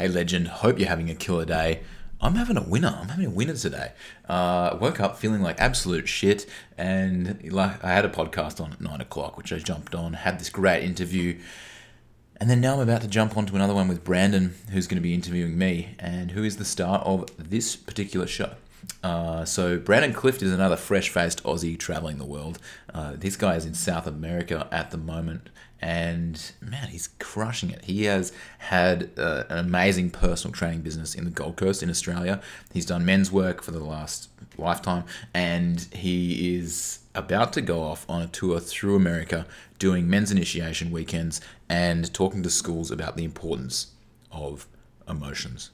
Hey, legend. Hope you're having a killer day. I'm having a winner. I'm having a winner today. Uh, woke up feeling like absolute shit, and like I had a podcast on at nine o'clock, which I jumped on. Had this great interview, and then now I'm about to jump onto another one with Brandon, who's going to be interviewing me, and who is the star of this particular show. Uh, so Brandon Clift is another fresh-faced Aussie traveling the world. Uh, this guy is in South America at the moment, and man, he's crushing it. He has had uh, an amazing personal training business in the Gold Coast in Australia. He's done men's work for the last lifetime, and he is about to go off on a tour through America doing men's initiation weekends and talking to schools about the importance of emotions.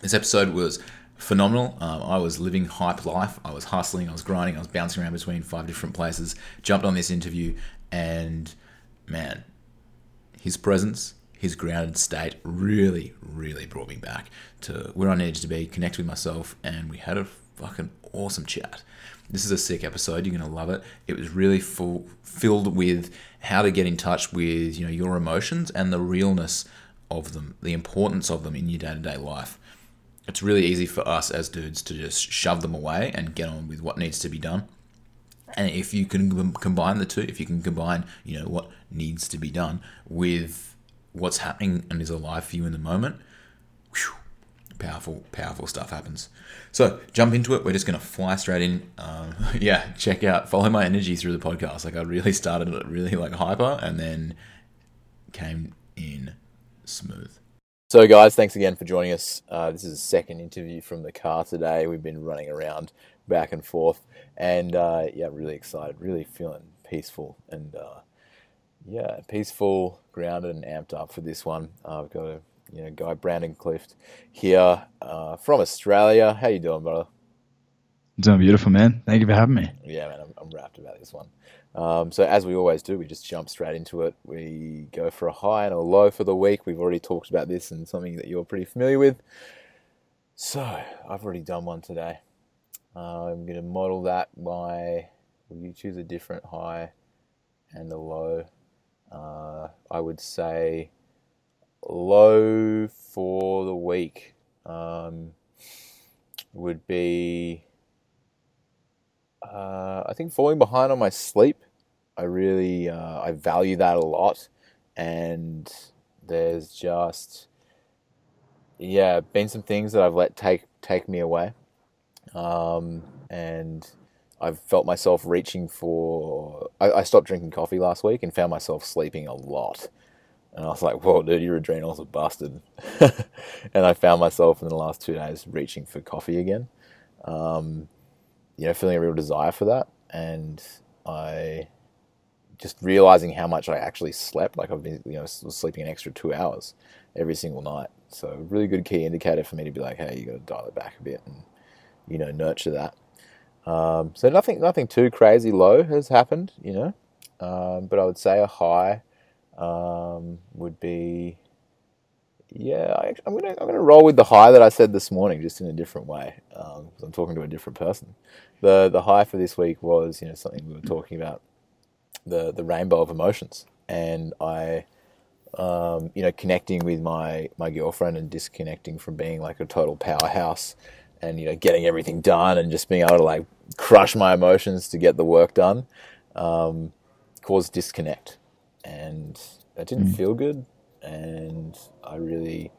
This episode was phenomenal. Um, I was living hype life. I was hustling. I was grinding. I was bouncing around between five different places. Jumped on this interview, and man, his presence, his grounded state, really, really brought me back to where I needed to be, connect with myself, and we had a fucking awesome chat. This is a sick episode. You're gonna love it. It was really full, filled with how to get in touch with you know your emotions and the realness of them, the importance of them in your day to day life it's really easy for us as dudes to just shove them away and get on with what needs to be done. And if you can combine the two, if you can combine, you know, what needs to be done with what's happening and is alive for you in the moment, whew, powerful, powerful stuff happens. So jump into it. We're just going to fly straight in. Um, yeah, check out, follow my energy through the podcast. Like I really started it really like hyper and then came in smooth. So, guys, thanks again for joining us. Uh, this is a second interview from the car today. We've been running around back and forth, and uh, yeah, really excited, really feeling peaceful, and uh, yeah, peaceful, grounded, and amped up for this one. Uh, I've got a you know guy Brandon Clift here uh, from Australia. How you doing, brother? Doing beautiful, man. Thank you for having me. Yeah, man, I'm, I'm wrapped about this one. Um, so as we always do, we just jump straight into it. We go for a high and a low for the week. We've already talked about this and something that you're pretty familiar with. So I've already done one today. Uh, I'm going to model that by. Will you choose a different high and a low? Uh, I would say low for the week um, would be. Uh, I think falling behind on my sleep I really uh, I value that a lot, and there's just yeah been some things that I've let take take me away, um, and I've felt myself reaching for. I, I, stopped drinking coffee last week and found myself sleeping a lot. And I was like, whoa, dude, your adrenals are busted. and I found myself in the last two days reaching for coffee again. Um, you know, feeling a real desire for that. And I just realizing how much I actually slept. Like I've been, you know, sleeping an extra two hours every single night. So really good key indicator for me to be like, hey, you got to dial it back a bit and you know nurture that. Um, so nothing, nothing too crazy low has happened, you know. Um, but I would say a high um, would be, yeah, I, am gonna I'm gonna roll with the high that I said this morning, just in a different way. Um, I'm talking to a different person. The the high for this week was, you know, something we were talking about the the rainbow of emotions, and I, um, you know, connecting with my my girlfriend and disconnecting from being like a total powerhouse, and you know, getting everything done and just being able to like crush my emotions to get the work done, um, caused disconnect, and that didn't mm. feel good, and I really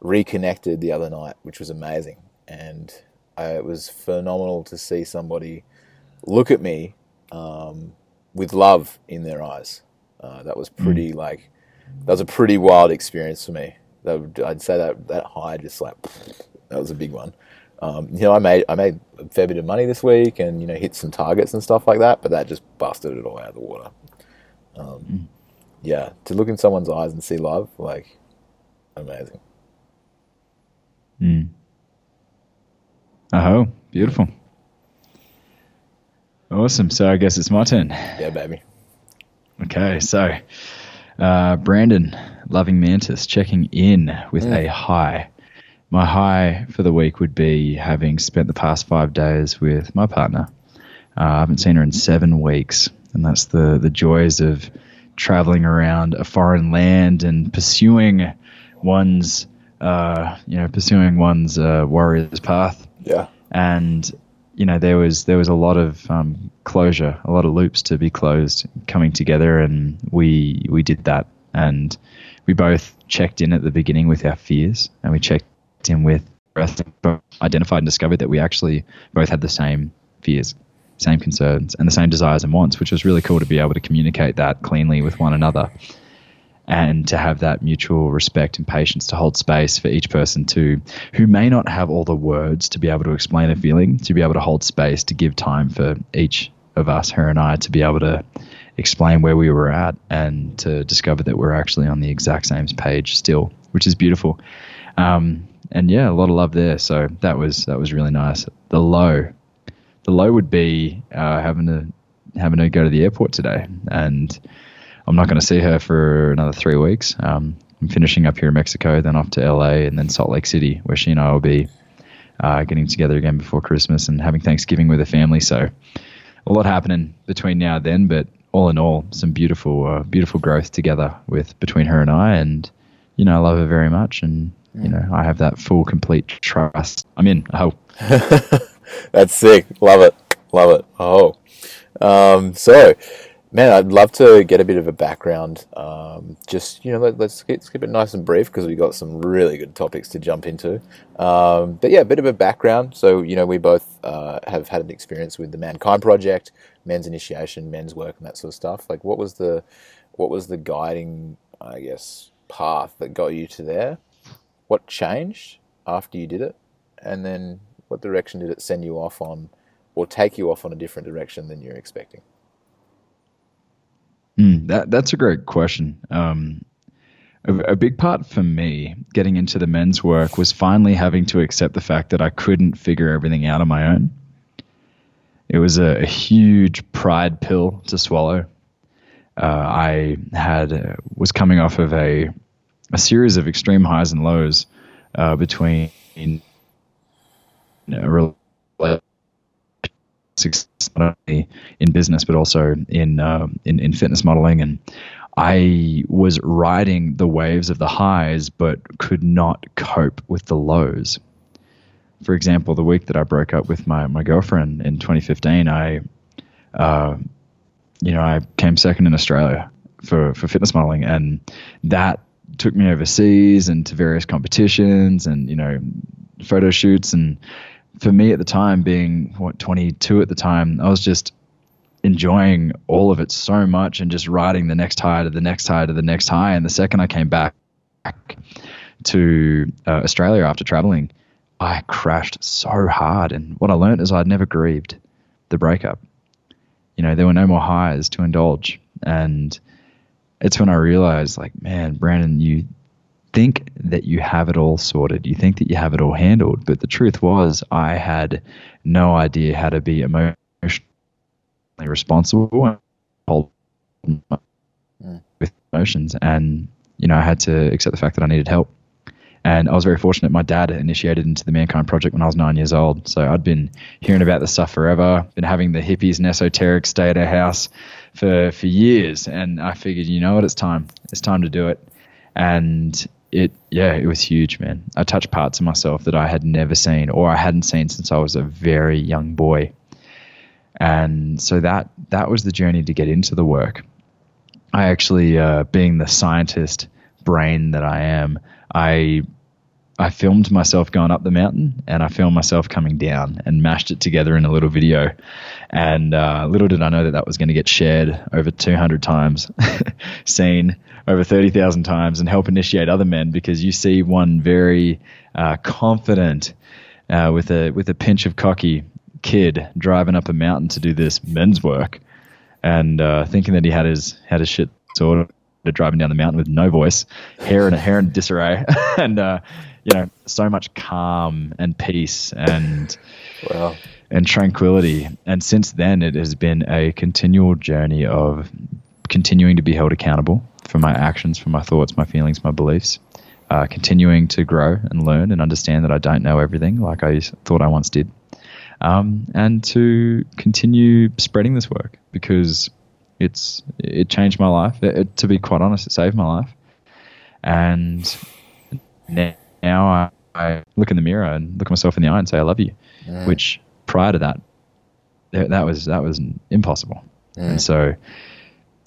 reconnected the other night, which was amazing, and I, it was phenomenal to see somebody look at me um, with love in their eyes. Uh, that was pretty mm. like that was a pretty wild experience for me. That, I'd say that that high just like that was a big one. Um, you know, I made I made a fair bit of money this week, and you know, hit some targets and stuff like that. But that just busted it all out of the water. Um, mm. Yeah, to look in someone's eyes and see love, like amazing. Mm. Oh, beautiful. Awesome. So I guess it's my turn. Yeah, baby. Okay, so uh, Brandon, loving mantis, checking in with mm. a high. My high for the week would be having spent the past five days with my partner. Uh, I haven't seen her in seven weeks, and that's the the joys of traveling around a foreign land and pursuing one's uh, you know, pursuing one's uh, warrior's path. Yeah. And you know, there was there was a lot of um, closure, a lot of loops to be closed, coming together, and we we did that, and we both checked in at the beginning with our fears, and we checked in with identified and discovered that we actually both had the same fears, same concerns, and the same desires and wants, which was really cool to be able to communicate that cleanly with one another and to have that mutual respect and patience to hold space for each person to who may not have all the words to be able to explain a feeling to be able to hold space to give time for each of us her and i to be able to explain where we were at and to discover that we're actually on the exact same page still which is beautiful. Um, and yeah a lot of love there so that was that was really nice the low the low would be uh, having to having to go to the airport today and I'm not going to see her for another three weeks. Um, I'm finishing up here in Mexico, then off to LA, and then Salt Lake City, where she and I will be uh, getting together again before Christmas and having Thanksgiving with the family. So a lot happening between now and then, but all in all, some beautiful, uh, beautiful growth together with between her and I. And you know, I love her very much, and you know, I have that full, complete trust. I'm in. Oh, that's sick. Love it. Love it. Oh, um, so Man, I'd love to get a bit of a background. Um, just you know, let, us keep, keep, it nice and brief because we've got some really good topics to jump into. Um, but yeah, a bit of a background. So you know, we both uh, have had an experience with the Mankind Project, men's initiation, men's work, and that sort of stuff. Like, what was the what was the guiding, I guess, path that got you to there? What changed after you did it, and then what direction did it send you off on, or take you off on a different direction than you're expecting? Mm, that that's a great question. Um, a, a, big part for me getting into the men's work was finally having to accept the fact that I couldn't figure everything out on my own. It was a, a huge pride pill to swallow. Uh, I had uh, was coming off of a a series of extreme highs and lows uh, between you know, not only in business but also in, uh, in in fitness modeling and I was riding the waves of the highs but could not cope with the lows. For example, the week that I broke up with my, my girlfriend in 2015, I, uh, you know, I came second in Australia for, for fitness modeling, and that took me overseas and to various competitions and you know photo shoots and for me at the time, being what 22 at the time, I was just enjoying all of it so much and just riding the next high to the next high to the next high. And the second I came back to uh, Australia after traveling, I crashed so hard. And what I learned is I'd never grieved the breakup. You know, there were no more highs to indulge. And it's when I realized, like, man, Brandon, you think that you have it all sorted. You think that you have it all handled. But the truth was, I had no idea how to be emotionally responsible mm. with emotions. And, you know, I had to accept the fact that I needed help. And I was very fortunate. My dad initiated into the Mankind Project when I was nine years old. So I'd been hearing about this stuff forever, been having the hippies and esoteric stay at our house for, for years. And I figured, you know what, it's time. It's time to do it. And it yeah it was huge man i touched parts of myself that i had never seen or i hadn't seen since i was a very young boy and so that that was the journey to get into the work i actually uh, being the scientist brain that i am i I filmed myself going up the mountain and I filmed myself coming down and mashed it together in a little video. And uh, little did I know that that was going to get shared over 200 times, seen over 30,000 times, and help initiate other men because you see one very uh, confident, uh, with a with a pinch of cocky kid driving up a mountain to do this men's work, and uh, thinking that he had his had his shit sorted driving down the mountain with no voice, hair in a hair in disarray, and uh, you know, so much calm and peace and wow. and tranquility. And since then, it has been a continual journey of continuing to be held accountable for my actions, for my thoughts, my feelings, my beliefs. Uh, continuing to grow and learn and understand that I don't know everything like I thought I once did. Um, and to continue spreading this work because it's it changed my life. It, it, to be quite honest, it saved my life. And now now look in the mirror and look myself in the eye and say I love you, which prior to that, that that was that was impossible. And so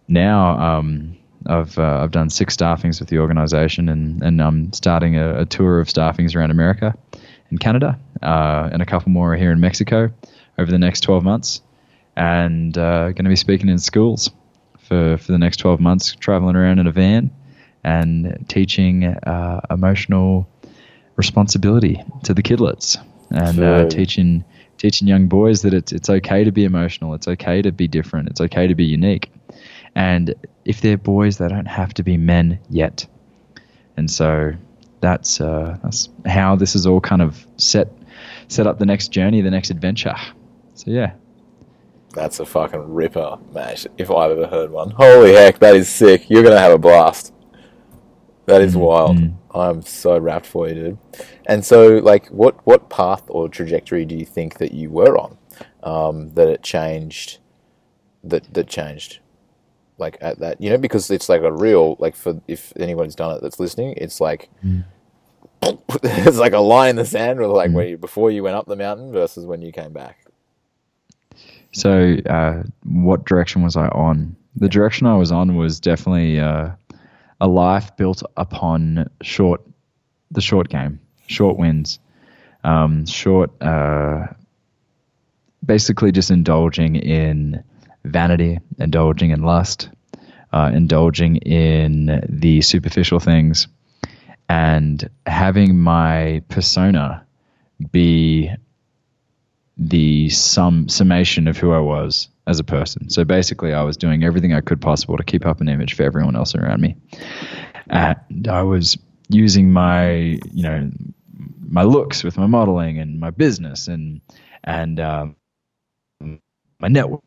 now um, I've uh, I've done six staffings with the organisation, and and I'm starting a, a tour of staffings around America and Canada, uh, and a couple more here in Mexico over the next 12 months, and uh, going to be speaking in schools for for the next 12 months, traveling around in a van and teaching uh, emotional responsibility to the kidlets, and uh, teaching teaching young boys that it's it's okay to be emotional, it's okay to be different, it's okay to be unique, and if they're boys, they don't have to be men yet, and so that's uh, that's how this is all kind of set set up the next journey, the next adventure. So yeah, That's a fucking ripper, mate. If I've ever heard one. Holy heck, that is sick. You're gonna have a blast. That is wild. mm. I'm so wrapped for you, dude. And so, like, what what path or trajectory do you think that you were on? Um, that it changed. That that changed. Like at that, you know, because it's like a real like for if anyone's done it that's listening, it's like it's like a line in the sand with like when you, before you went up the mountain versus when you came back. So, uh, what direction was I on? The direction I was on was definitely uh, a life built upon short, the short game, short wins, um, short, uh, basically just indulging in vanity, indulging in lust, uh, indulging in the superficial things, and having my persona be the sum summation of who I was as a person. So basically, I was doing everything I could possible to keep up an image for everyone else around me, and I was using my you know my looks with my modeling and my business and and um, my network,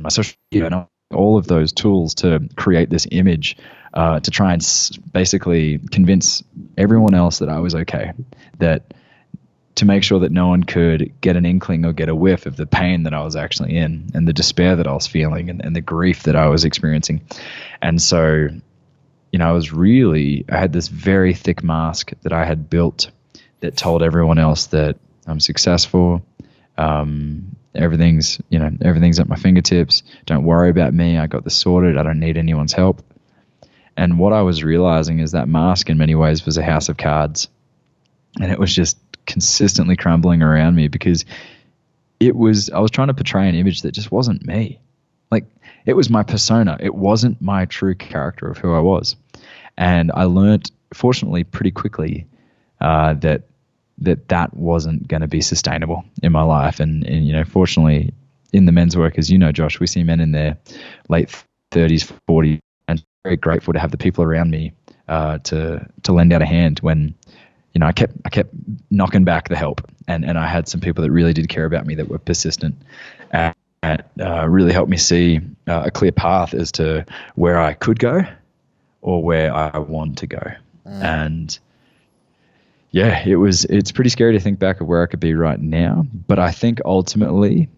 my social media, and all of those tools to create this image uh, to try and s- basically convince everyone else that I was okay, that to make sure that no one could get an inkling or get a whiff of the pain that I was actually in and the despair that I was feeling and, and the grief that I was experiencing. And so, you know, I was really, I had this very thick mask that I had built that told everyone else that I'm successful. Um, everything's, you know, everything's at my fingertips. Don't worry about me. I got this sorted. I don't need anyone's help. And what I was realizing is that mask, in many ways, was a house of cards. And it was just consistently crumbling around me because it was, I was trying to portray an image that just wasn't me. Like, it was my persona. It wasn't my true character of who I was. And I learned, fortunately, pretty quickly uh, that that that wasn't going to be sustainable in my life. And, and, you know, fortunately, in the men's work, as you know, Josh, we see men in their late 30s, 40s, and very grateful to have the people around me uh, to to lend out a hand when, you know, I kept I kept knocking back the help, and and I had some people that really did care about me that were persistent. And, uh, really helped me see uh, a clear path as to where I could go or where I want to go. And yeah, it was it's pretty scary to think back of where I could be right now, but I think ultimately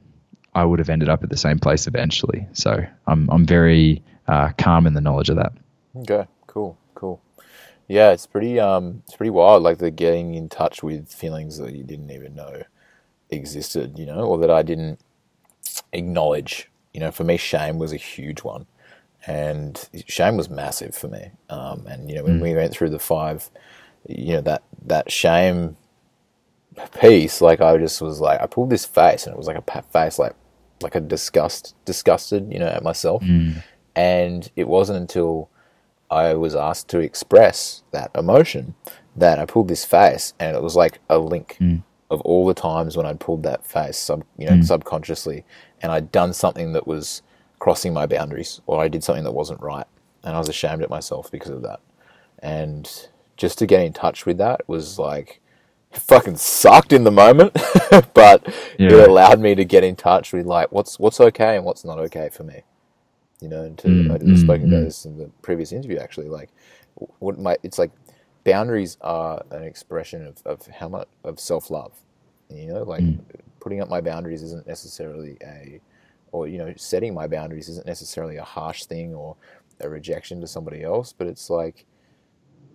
I would have ended up at the same place eventually. So I'm I'm very uh, calm in the knowledge of that. Okay, cool, cool. Yeah, it's pretty um it's pretty wild, like the getting in touch with feelings that you didn't even know existed, you know, or that I didn't acknowledge. You know, for me shame was a huge one. And shame was massive for me. Um and you know, when we went through the five you know, that that shame piece, like I just was like I pulled this face and it was like a face like like a disgust disgusted, you know, at myself. And it wasn't until I was asked to express that emotion that I pulled this face, and it was like a link hmm. of all the times when I'd pulled that face, sub, you know, hmm. subconsciously, and I'd done something that was crossing my boundaries, or I did something that wasn't right, and I was ashamed at myself because of that. And just to get in touch with that was like it fucking sucked in the moment, but Yeah. it allowed me to get in touch with like what's what's okay and what's not okay for me you know, and to, Mm, I've mm, spoken about mm. this in the previous interview actually, like what my, it's like boundaries are an expression of, of how much of self-love, you know, like Mm. putting up my boundaries isn't necessarily a, or, you know, setting my boundaries isn't necessarily a harsh thing or a rejection to somebody else, but it's like,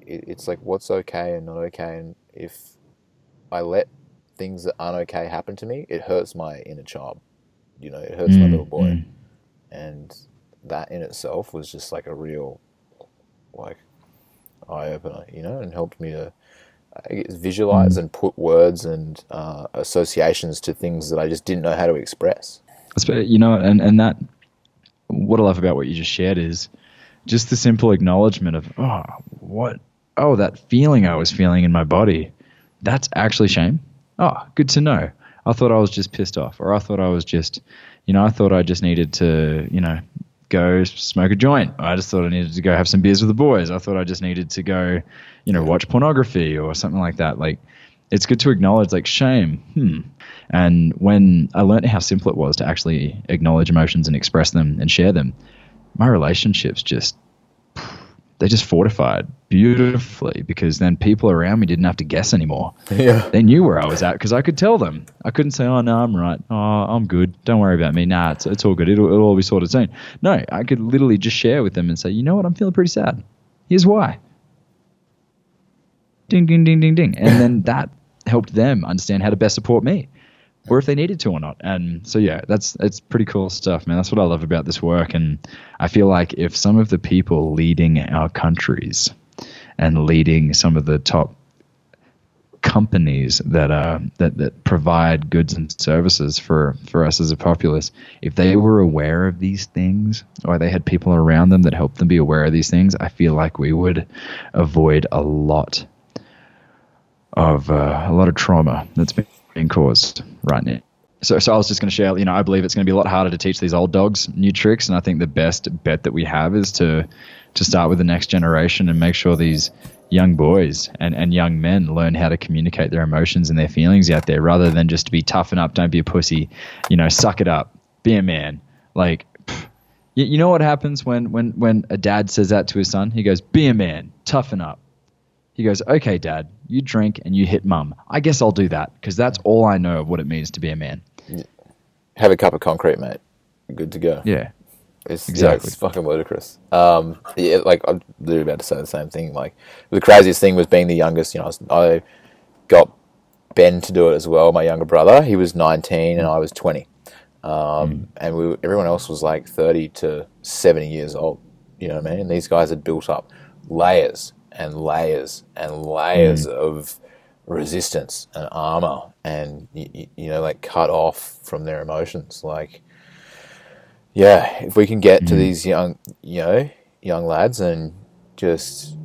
it, it's like what's okay and not okay, and if I let things that aren't okay happen to me, it hurts my inner child. You know, it hurts my Mm, little boy, mm. and that in itself was just like a real, like, eye opener. You know, and helped me to. Guess, visualize and put words and uh, associations to things that I just didn't know how to express. You know, and and that what I love about what you just shared is just the simple acknowledgement of oh what oh that feeling I was feeling in my body that's actually shame oh good to know I thought I was just pissed off or I thought I was just you know I thought I just needed to you know go smoke a joint. I just thought I needed to go have some beers with the boys. I thought I just needed to go you know watch pornography or something like that. Like it's good to acknowledge like shame. Hmm. And when i learned how simple it was to actually acknowledge emotions and express them and share them my relationships just they just fortified beautifully because then people around me didn't have to guess anymore. Yeah. they knew where i was at because i could tell them. I couldn't say oh no i'm right. Oh i'm good. Don't worry about me. Nah it's, it's all good. It'll, it'll all be sorted soon. No i could literally just share with them and say you know what? I'm feeling pretty sad. Here's why. Ding ding ding ding ding. And then that helped them understand how to best support me or if they needed to or not. And so yeah that's it's pretty cool stuff man. That's what i love about this work. And i feel like if some of the people leading our countries and leading some of the top companies that uh, that that provide goods and services for for us as a populace, if they were aware of these things, or they had people around them that helped them be aware of these things, I feel like we would avoid a lot of uh, a lot of trauma that's being caused right now. So, so I was just going to share. You know, I believe it's going to be a lot harder to teach these old dogs new tricks, and I think the best bet that we have is to to start with the next generation and make sure these young boys and, and young men learn how to communicate their emotions and their feelings out there rather than just to be toughen up, don't be a pussy, you know, suck it up, be a man. Like, you, you know what happens when, when, when a dad says that to his son? He goes, be a man, toughen up. He goes, okay, dad, you drink and you hit mum. I guess I'll do that because that's all I know of what it means to be a man. Have a cup of concrete, mate. Good to go. Yeah. It's, Exactly. Yeah, it's fucking ludicrous. Um, yeah, like I'm literally about to say the same thing. Like the craziest thing was being the youngest. You know, I, was, I got Ben to do it as well. My younger brother, he was 19 and I was 20, um, and we everyone else was like 30 to 70 years old. You know what I mean? And these guys had built up layers and layers and layers mm. of resistance and armor, and you, you know, like cut off from their emotions, like yeah, if we can get to mm. these young, you know, young lads and just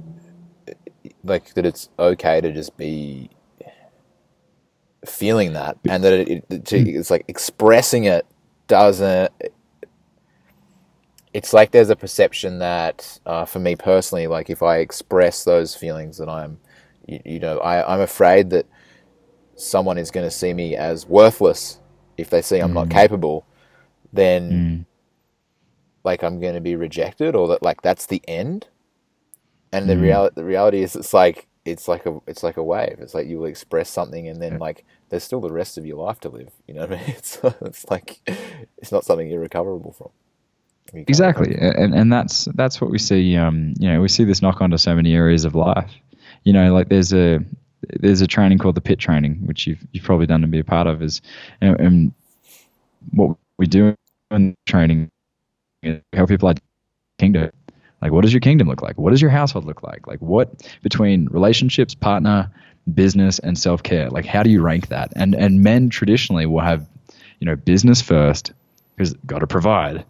like that, it's okay to just be feeling that, and that it, it to, mm. it's like expressing it doesn't. It's like there's a perception that, uh, for me personally, like if I express those feelings, that I'm, you, you know, I, I'm afraid that someone is going to see me as worthless if they see I'm not mm. capable. Then mm. like I'm going to be rejected or that like that's the end. And the mm. reality the reality is it's like it's like a it's like a wave. It's like you will express something and then like there's still the rest of your life to live. You know what I mean? It's it's like it's not something irrecoverable from. Exactly, and and that's that's what we see. Um, you know, we see this knock on to so many areas of life. You know, like there's a there's a training called the pit training, which you've you've probably done to be a part of. Is and, and what we do in training is help people like kingdom. Like, what does your kingdom look like? What does your household look like? Like, what between relationships, partner, business, and self care? Like, how do you rank that? And and men traditionally will have, you know, business first because got to provide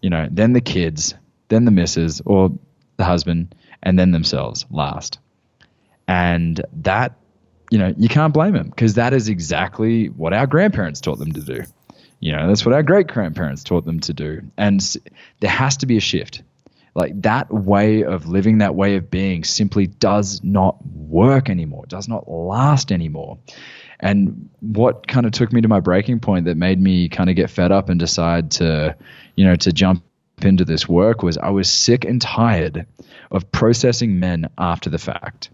you know, then the kids, then the missus or the husband, and then themselves last. And that, you know, you can't blame them because that is exactly what our grandparents taught them to do. You know, that's what our great grandparents taught them to do. And there has to be a shift. Like that way of living, that way of being simply does not work anymore, does not last anymore. And what kind of took me to my breaking point that made me kind of get fed up and decide to, you know, to jump into this work was I was sick and tired of processing men after the fact,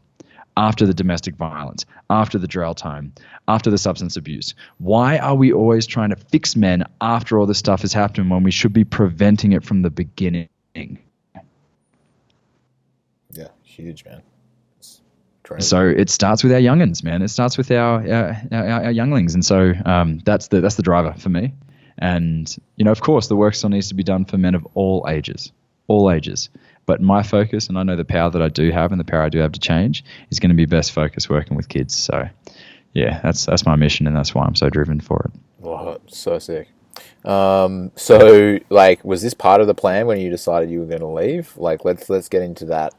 after the domestic violence, after the drill time, after the substance abuse. Why are we always trying to fix men after all this stuff has happened when we should be preventing it from the beginning? Yeah, huge man. Great. So it starts with our youngins, man. It starts with our our, our, our younglings, and so um, that's the that's the driver for me. And you know, of course, the work still needs to be done for men of all ages, all ages. But my focus, and I know the power that I do have, and the power I do have to change, is going to be best focus working with kids. So, yeah, that's that's my mission, and that's why I'm so driven for it. Oh, so sick. Um, so like, was this part of the plan when you decided you were going to leave? Like, let's let's get into that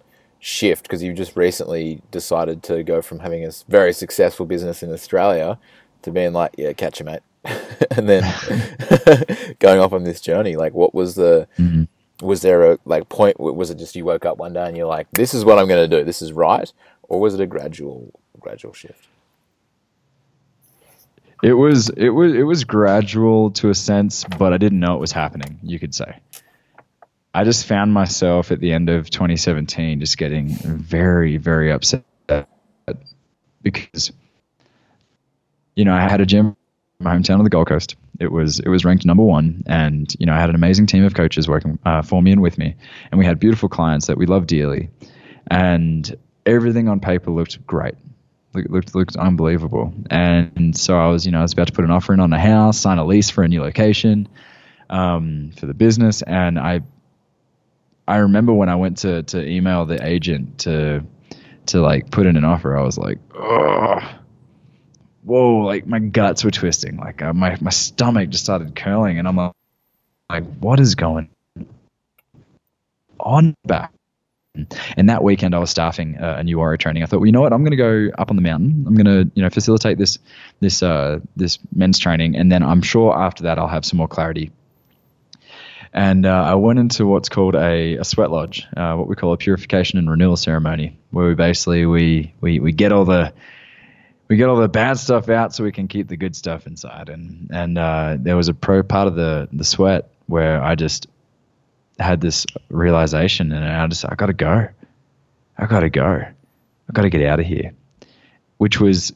shift because you've just recently decided to go from having a very successful business in Australia to being like, yeah, catch you, mate, and then going off on this journey. Like, what was the Mhm. was there a like point? Was it just you woke up one day and you're like, this is what I'm going to do. This is right, or was it a gradual gradual shift? It was it was it was gradual to a sense, but I didn't know it was happening. You could say. I just found myself at the end of 2017 just getting very very upset because you know I had a gym in my hometown of the Gold Coast. It was it was ranked number one, and you know I had an amazing team of coaches working uh, for me and with me, and we had beautiful clients that we loved dearly, and everything on paper looked great looked looked unbelievable. And so I was, you know, I was about to put an offer in on a house, sign a lease for a new location um, for the business, and I I remember when I went to to email the agent to to like put in an offer, I was like, oh. Whoa! Like my guts were twisting. Like uh, my my stomach just started curling, and I'm like, like what is going on back? And that weekend, I was staffing uh, a new warrior training. I thought, well, you know what? I'm going to go up on the mountain. I'm going to, you know, facilitate this this uh, this men's training, and then I'm sure after that, I'll have some more clarity. And uh, I went into what's called a, a sweat lodge, uh, what we call a purification and renewal ceremony, where we basically we we, we get all the we get all the bad stuff out so we can keep the good stuff inside. And and uh, there was a pro part of the the sweat where I just had this realization, and I just I got to go, I got to go, I got to get out of here, which was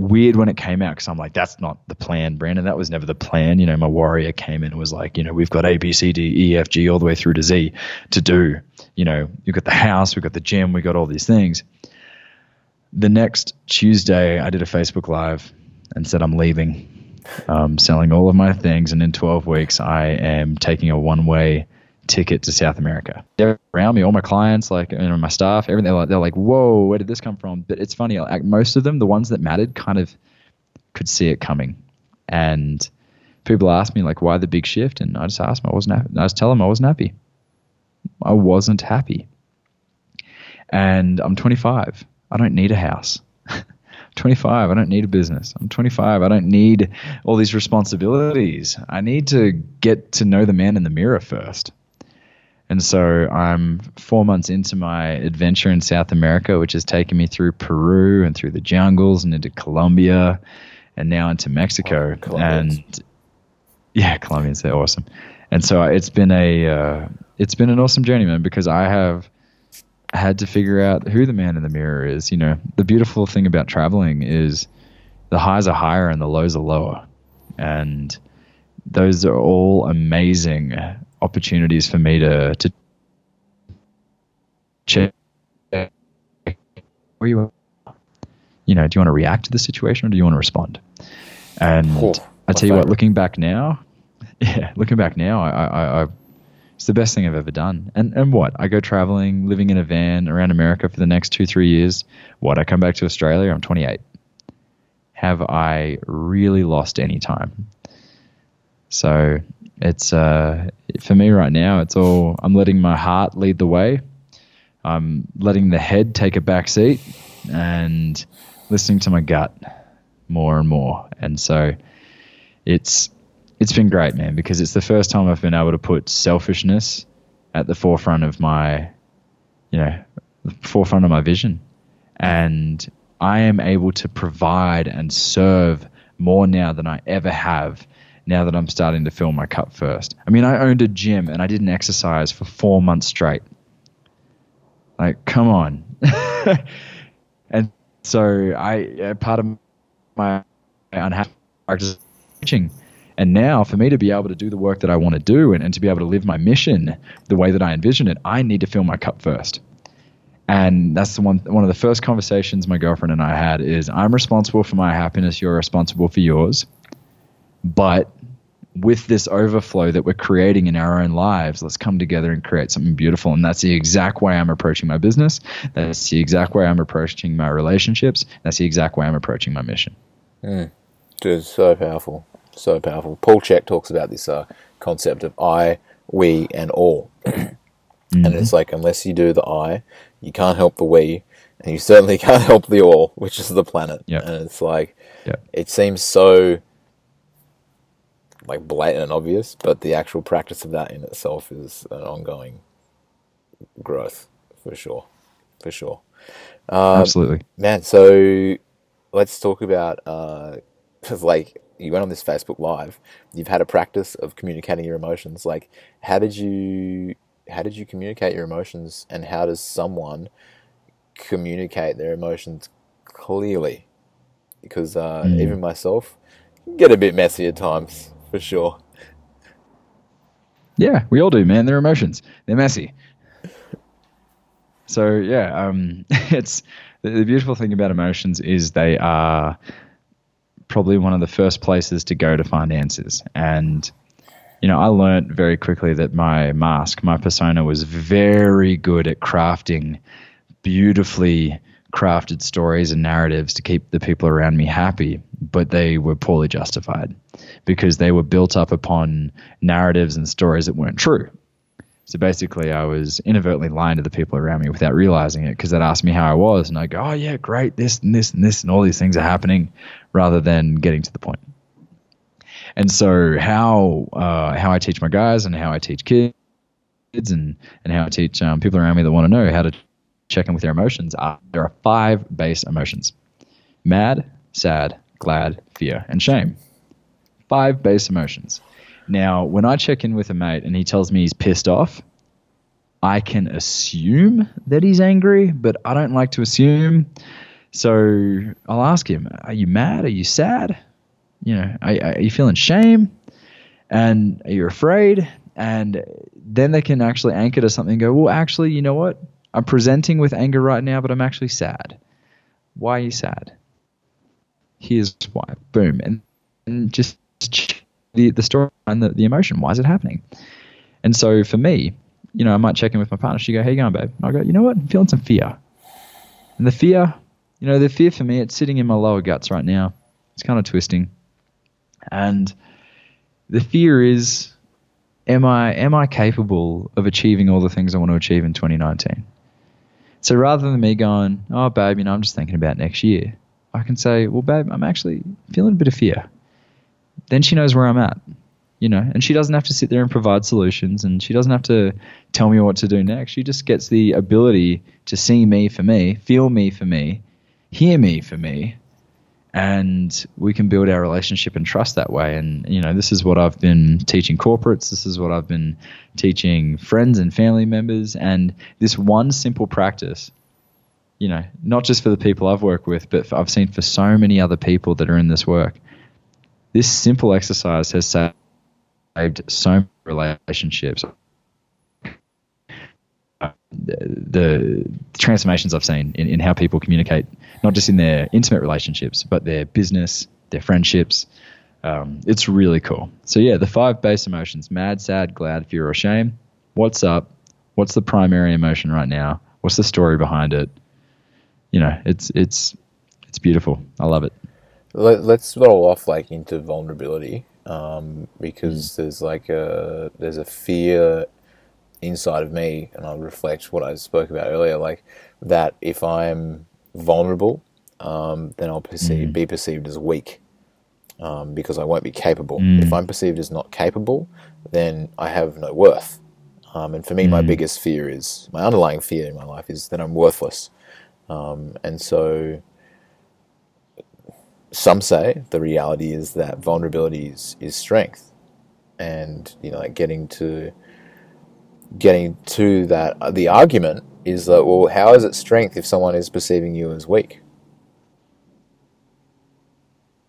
weird when it came out because I'm like, that's not the plan, Brandon. That was never the plan. You know, my warrior came in and was like, you know, we've got A, B, C, D, E, F, G, all the way through to Z to do. You know, you've got the house, we've got the gym, we've got all these things. The next Tuesday, I did a Facebook Live and said I'm leaving, um, selling all of my things, and in 12 weeks, I am taking a one-way ticket to South America. They're around me, all my clients, like know, my staff, everything. Like, they're like, "Whoa, where did this come from?" But it's funny. Like most of them, the ones that mattered, kind of could see it coming, and people ask me like, "Why the big shift?" And I just ask them, I wasn't. Happy. I just tell them I wasn't happy. I wasn't happy, and I'm 25. I don't need a house. 25. I don't need a business. I'm 25. I don't need all these responsibilities. I need to get to know the man in the mirror first. And so I'm four months into my adventure in South America, which has taken me through Peru and through the jungles and into Colombia and now into Mexico. Colombians. and yeah, Colombians, they're awesome. And so it's been a uh, it's been an awesome journey, man, because I have had to figure out who the man in the mirror is. You know, the beautiful thing about traveling is the highs are higher and the lows are lower. And those are all amazing opportunities for me to to check where you are. You know, do you want to react to the situation or do you want to respond? And Oh, I tell you what, looking back now, yeah, looking back now, I, I, I it's the best thing I've ever done. And and what? I go traveling, living in a van around America for the next two, three years. What? I come back to Australia. I'm 28. Have I really lost any time? So it's uh, for me right now. It's all I'm letting my heart lead the way. I'm letting the head take a back seat and listening to my gut more and more. And so it's it's been great, man, because it's the first time I've been able to put selfishness at the forefront of my, you know, the forefront of my vision, and I am able to provide and serve more now than I ever have. Now that I'm starting to fill my cup first. I mean, I owned a gym and I didn't exercise for four months straight. Like, come on. and so I, uh, part of my practice teaching. And now, for me to be able to do the work that I want to do and, and to be able to live my mission the way that I envision it, I need to fill my cup first. And that's the one one of the first conversations my girlfriend and I had is I'm responsible for my happiness, you're responsible for yours. But with this overflow that we're creating in our own lives, let's come together and create something beautiful. And that's the exact way I'm approaching my business. That's the exact way I'm approaching my relationships. That's the exact way I'm approaching my mission. Mm. Dude, so powerful. So powerful. Paul Chek talks about this uh, concept of I, we, and all. mm-hmm. And it's like, unless you do the I, you can't help the we, and you certainly can't help the all, which is the planet. Yep. And it's like, yep. it seems so like blatant and obvious, but the actual practice of that in itself is an ongoing growth for sure, for sure. Um, Absolutely, man. So let's talk about uh, like you went on this Facebook Live, you've had a practice of communicating your emotions. Like, how did you how did you communicate your emotions, and how does someone communicate their emotions clearly? Because uh, mm. even myself get a bit messy at times for sure. Yeah, we all do, man. They're emotions. They're messy. So yeah, um, it's the, the beautiful thing about emotions is they are probably one of the first places to go to find answers. And you know, I learned very quickly that my mask, my persona, was very good at crafting beautifully crafted stories and narratives to keep the people around me happy, but they were poorly justified because they were built up upon narratives and stories that weren't true. So basically, I was inadvertently lying to the people around me without realizing it because they'd ask me how I was, and I'd go, "Oh yeah, great, this and this and this and all these things are happening," rather than getting to the point. And so, how uh, how I teach my guys and how I teach kids and and how I teach um, people around me that want to know how to check in with their emotions are there are five base emotions: mad, sad, glad, fear, and shame. Five base emotions. Now, when I check in with a mate and he tells me he's pissed off, I can assume that he's angry, but I don't like to assume. So I'll ask him, Are you mad? Are you sad? You know, are, are you feeling shame? And are you afraid? And then they can actually anchor to something and go, Well, actually, you know what? I'm presenting with anger right now, but I'm actually sad. Why are you sad? Here's why. Boom. And, and just the, the story and the, the emotion. Why is it happening? And so for me, you know, I might check in with my partner. She go, "How you going, babe?" And I go, "You know what? I'm feeling some fear." And the fear, you know, the fear for me, it's sitting in my lower guts right now. It's kind of twisting, and the fear is, am I am I capable of achieving all the things I want to achieve in 2019? So rather than me going, "Oh, babe, you know, I'm just thinking about next year," I can say, "Well, babe, I'm actually feeling a bit of fear." then she knows where I'm at, you know, and she doesn't have to sit there and provide solutions and she doesn't have to tell me what to do next. She just gets the ability to see me for me, feel me for me, hear me for me, and we can build our relationship and trust that way. And, you know, this is what I've been teaching corporates, this is what I've been teaching friends and family members. And this one simple practice you know, not just for the people I've worked with, but for, I've seen for so many other people that are in this work. This simple exercise has saved so many relationships. Uh, the, the, transformations I've seen in, in how people communicate, not just in their intimate relationships, but their business, their friendships. Um, it's really cool. So, yeah, the five base emotions mad, sad, glad, fear, or shame. What's up? What's the primary emotion right now? What's the story behind it? You know, it's it's it's beautiful. I love it. Let, us roll off like into vulnerability um, because mm. there's like a there's a fear inside of me, and I'll reflect what I spoke about earlier, like that if I'm vulnerable, um, then I'll perceive, mm. be perceived as weak um, because I won't be capable. Mm. If I'm perceived as not capable, then I have no worth. Um, and for me, my mm. biggest fear is my underlying fear in my life is that I'm worthless. Um, and so some say the reality is that vulnerability is, is strength, and you know, like getting to getting to that. Uh, the argument is that well, how is it strength if someone is perceiving you as weak?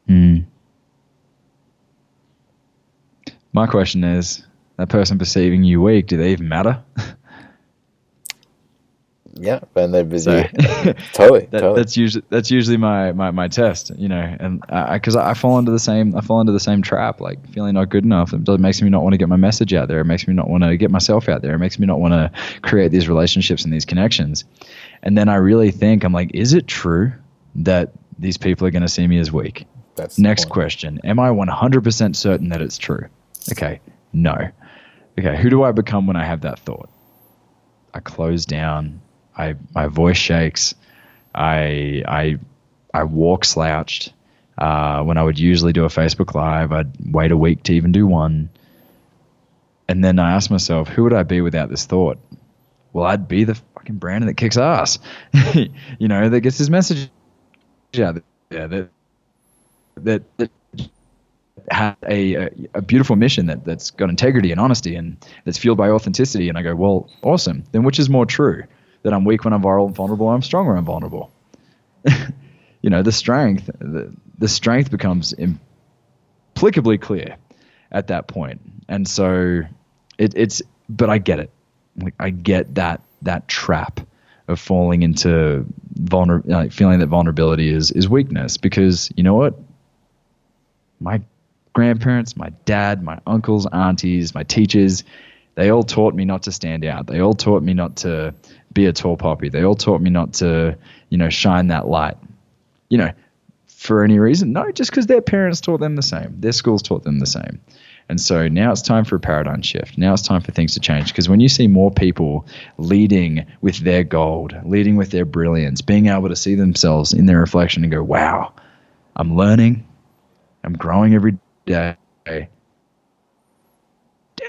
Hmm. My question is, that person perceiving you weak, do they even matter? Yeah, and they're busy. So- totally, That, totally. That's usually that's usually my, my, my test, you know, and because I, I fall into the same I fall into the same trap, like feeling not good enough. It makes me not want to get my message out there. It makes me not want to get myself out there. It makes me not want to create these relationships and these connections. And then I really think I'm like, is it true that these people are going to see me as weak? That's Next question: Am I 100% certain that it's true? Okay, no. Okay, who do I become when I have that thought? I close down. I my voice shakes. I I I walk slouched. Uh, when I would usually do a Facebook Live, I'd wait a week to even do one. And then I ask myself, who would I be without this thought? Well, I'd be the fucking Brandon that kicks ass, you know, that gets his message out there, that that, that had a, a beautiful mission that, that's got integrity and honesty and that's fueled by authenticity. And I go, well, awesome. Then which is more true? That I'm weak when I'm vulnerable, I'm strong when I'm vulnerable? you know, the strength, the, the strength becomes implicably clear at that point. And so it, it's, but I get it. Like I get that, that trap of falling into vulner, like feeling that vulnerability is, is weakness because you know what? my grandparents, my dad, my uncles, aunties, my teachers, they all taught me not to stand out. They all taught me not to be a tall poppy. They all taught me not to, you know, shine that light. You know, for any reason? No, just because their parents taught them the same. Their schools taught them the same. And so now it's time for a paradigm shift. Now it's time for things to change. Because when you see more people leading with their gold, leading with their brilliance, being able to see themselves in their reflection and go, wow, I'm learning, I'm growing every day. Damn,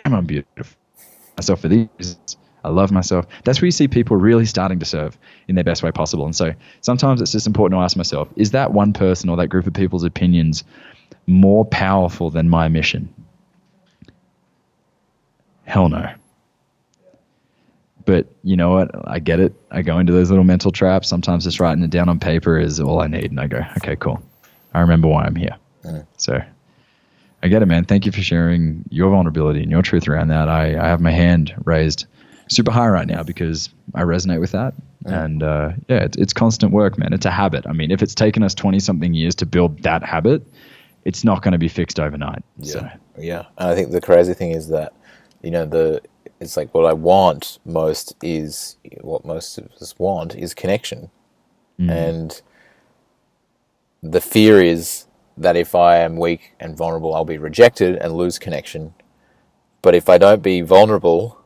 I'm beautiful. Myself for these. I love myself. That's where you see people really starting to serve in their best way possible. And so sometimes it's just important to ask myself, is that one person or that group of people's opinions more powerful than my mission? Hell no. But you know what? I get it. I go into those little mental traps. Sometimes just writing it down on paper is all I need. And I go, okay, cool. I remember why I'm here. So I get it, man. Thank you for sharing your vulnerability and your truth around that. I, I have my hand raised super high right now because I resonate with that. And uh, yeah, it's, it's constant work, man. It's a habit. I mean, if it's taken us 20 something years to build that habit, it's not going to be fixed overnight. So Yeah, and I think the crazy thing is that you know the it's like what I want most is what most of us want is connection, and the fear is that if I am weak and vulnerable, I'll be rejected and lose connection. But if I don't be vulnerable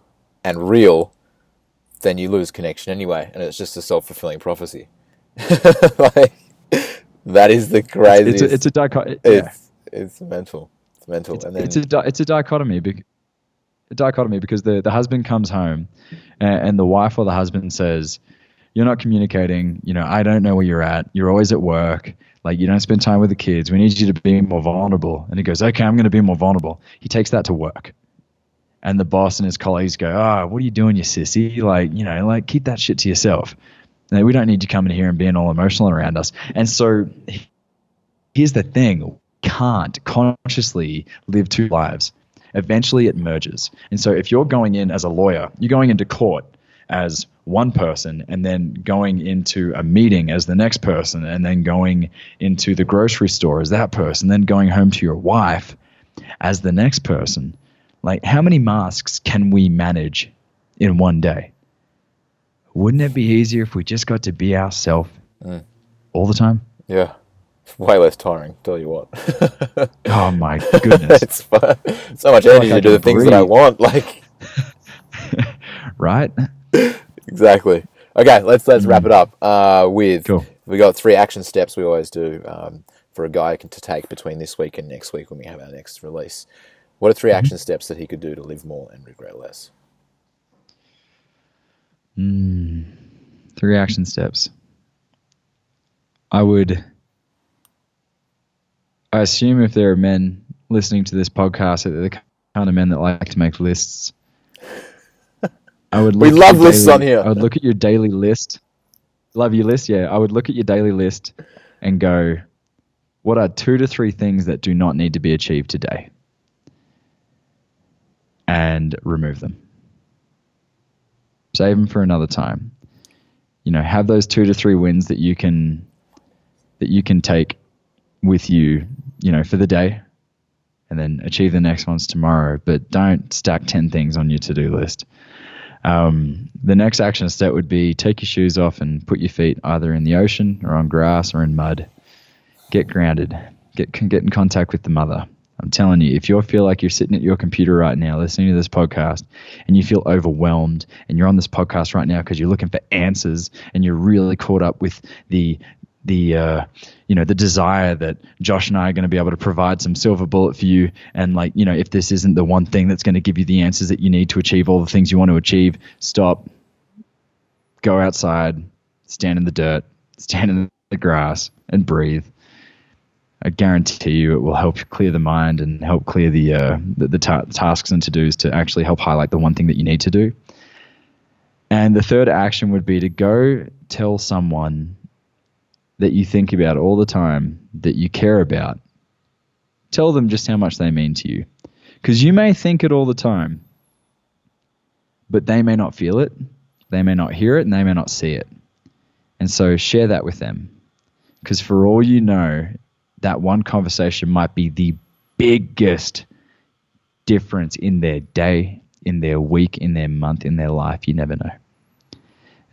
and real, then you lose connection anyway, and it's just a self fulfilling prophecy. like that is the craziest. it's a, it's a dichotomy. Yeah. it's, it's mental. It's mental. it's, and then it's a di- it's a dichotomy bec- a dichotomy because the, the husband comes home and, and the wife or the husband says you're not communicating you know i don't know where you're at you're always at work like you don't spend time with the kids. We need you to be more vulnerable. And he goes okay i'm going to be more vulnerable. He takes that to work. And the boss and his colleagues go oh what are you doing you sissy? Like you know like keep that shit to yourself. We don't need you coming here and being all emotional around us. And so here's the thing. Can't consciously live two lives. Eventually it merges. And so if you're going in as a lawyer you're going into court as one person and then going into a meeting as the next person and then going into the grocery store as that person then going home to your wife as the next person like how many masks can we manage in one day wouldn't it be easier if we just got to be ourselves mm. all the time Yeah. Way less tiring, tell you what. oh my goodness it's fun. so much energy I to do the can things that I want. Like right exactly. Okay, let's let's wrap it up uh, with Mm. Cool. we got three action steps we always do um, for a guy to take between this week and next week when we have our next release. What are 3 Mm-hmm. action steps that he could do to live more and regret less? three action steps. I would. I assume if there are men listening to this podcast, that they're the kind of men that like to make lists. I would. We love lists daily- on here. I would look at your daily list. Love your list, yeah. I would look at your daily list and go, what are two to three things that do not need to be achieved today? And remove them. Save them for another time you know, have those two to three wins that you can that you can take with you, you know, for the day, and then achieve the next ones tomorrow. But don't stack ten things on your to do list. Um, the next action step would be take your shoes off and put your feet either in the ocean or on grass or in mud. Get grounded. Get get in contact with the mother. I'm telling you, if you feel like you're sitting at your computer right now listening to this podcast and you feel overwhelmed and you're on this podcast right now because you're looking for answers and you're really caught up with the the uh, you know the desire that Josh and I are going to be able to provide some silver bullet for you. And like you know if this isn't the one thing that's going to give you the answers that you need to achieve all the things you want to achieve stop. Go outside stand in the dirt stand in the grass and breathe. I guarantee you it will help clear the mind and help clear the uh, the, the ta- tasks and to dos to actually help highlight the one thing that you need to do. And the third action would be to go tell someone that you think about all the time, that you care about. Tell them just how much they mean to you. Because you may think it all the time, but they may not feel it, they may not hear it, and they may not see it. And so share that with them. Because for all you know, that one conversation might be the biggest difference in their day, in their week, in their month, in their life. You never know.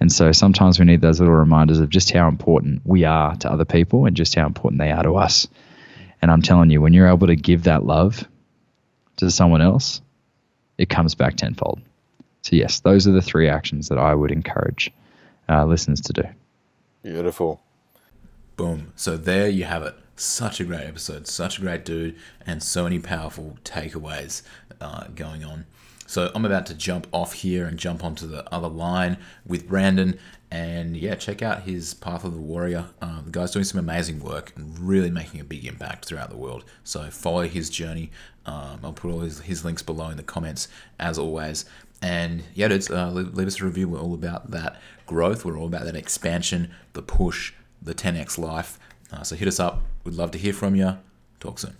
And so sometimes we need those little reminders of just how important we are to other people and just how important they are to us. And I'm telling you, when you're able to give that love to someone else, it comes back tenfold. So, yes, those are the three actions that I would encourage uh, listeners to do. Beautiful. Boom. So, there you have it. Such a great episode, such a great dude, and so many powerful takeaways uh, going on. So I'm about to jump off here and jump onto the other line with Brandon. And yeah, check out his Path of the Warrior. Uh, the guy's doing some amazing work and really making a big impact throughout the world. So follow his journey. Um, I'll put all his, his links below in the comments as always. And yeah, dudes, uh, leave, leave us a review. We're all about that growth. We're all about that expansion, the push, the 10x life. Uh, so hit us up. We'd love to hear from you. Talk soon.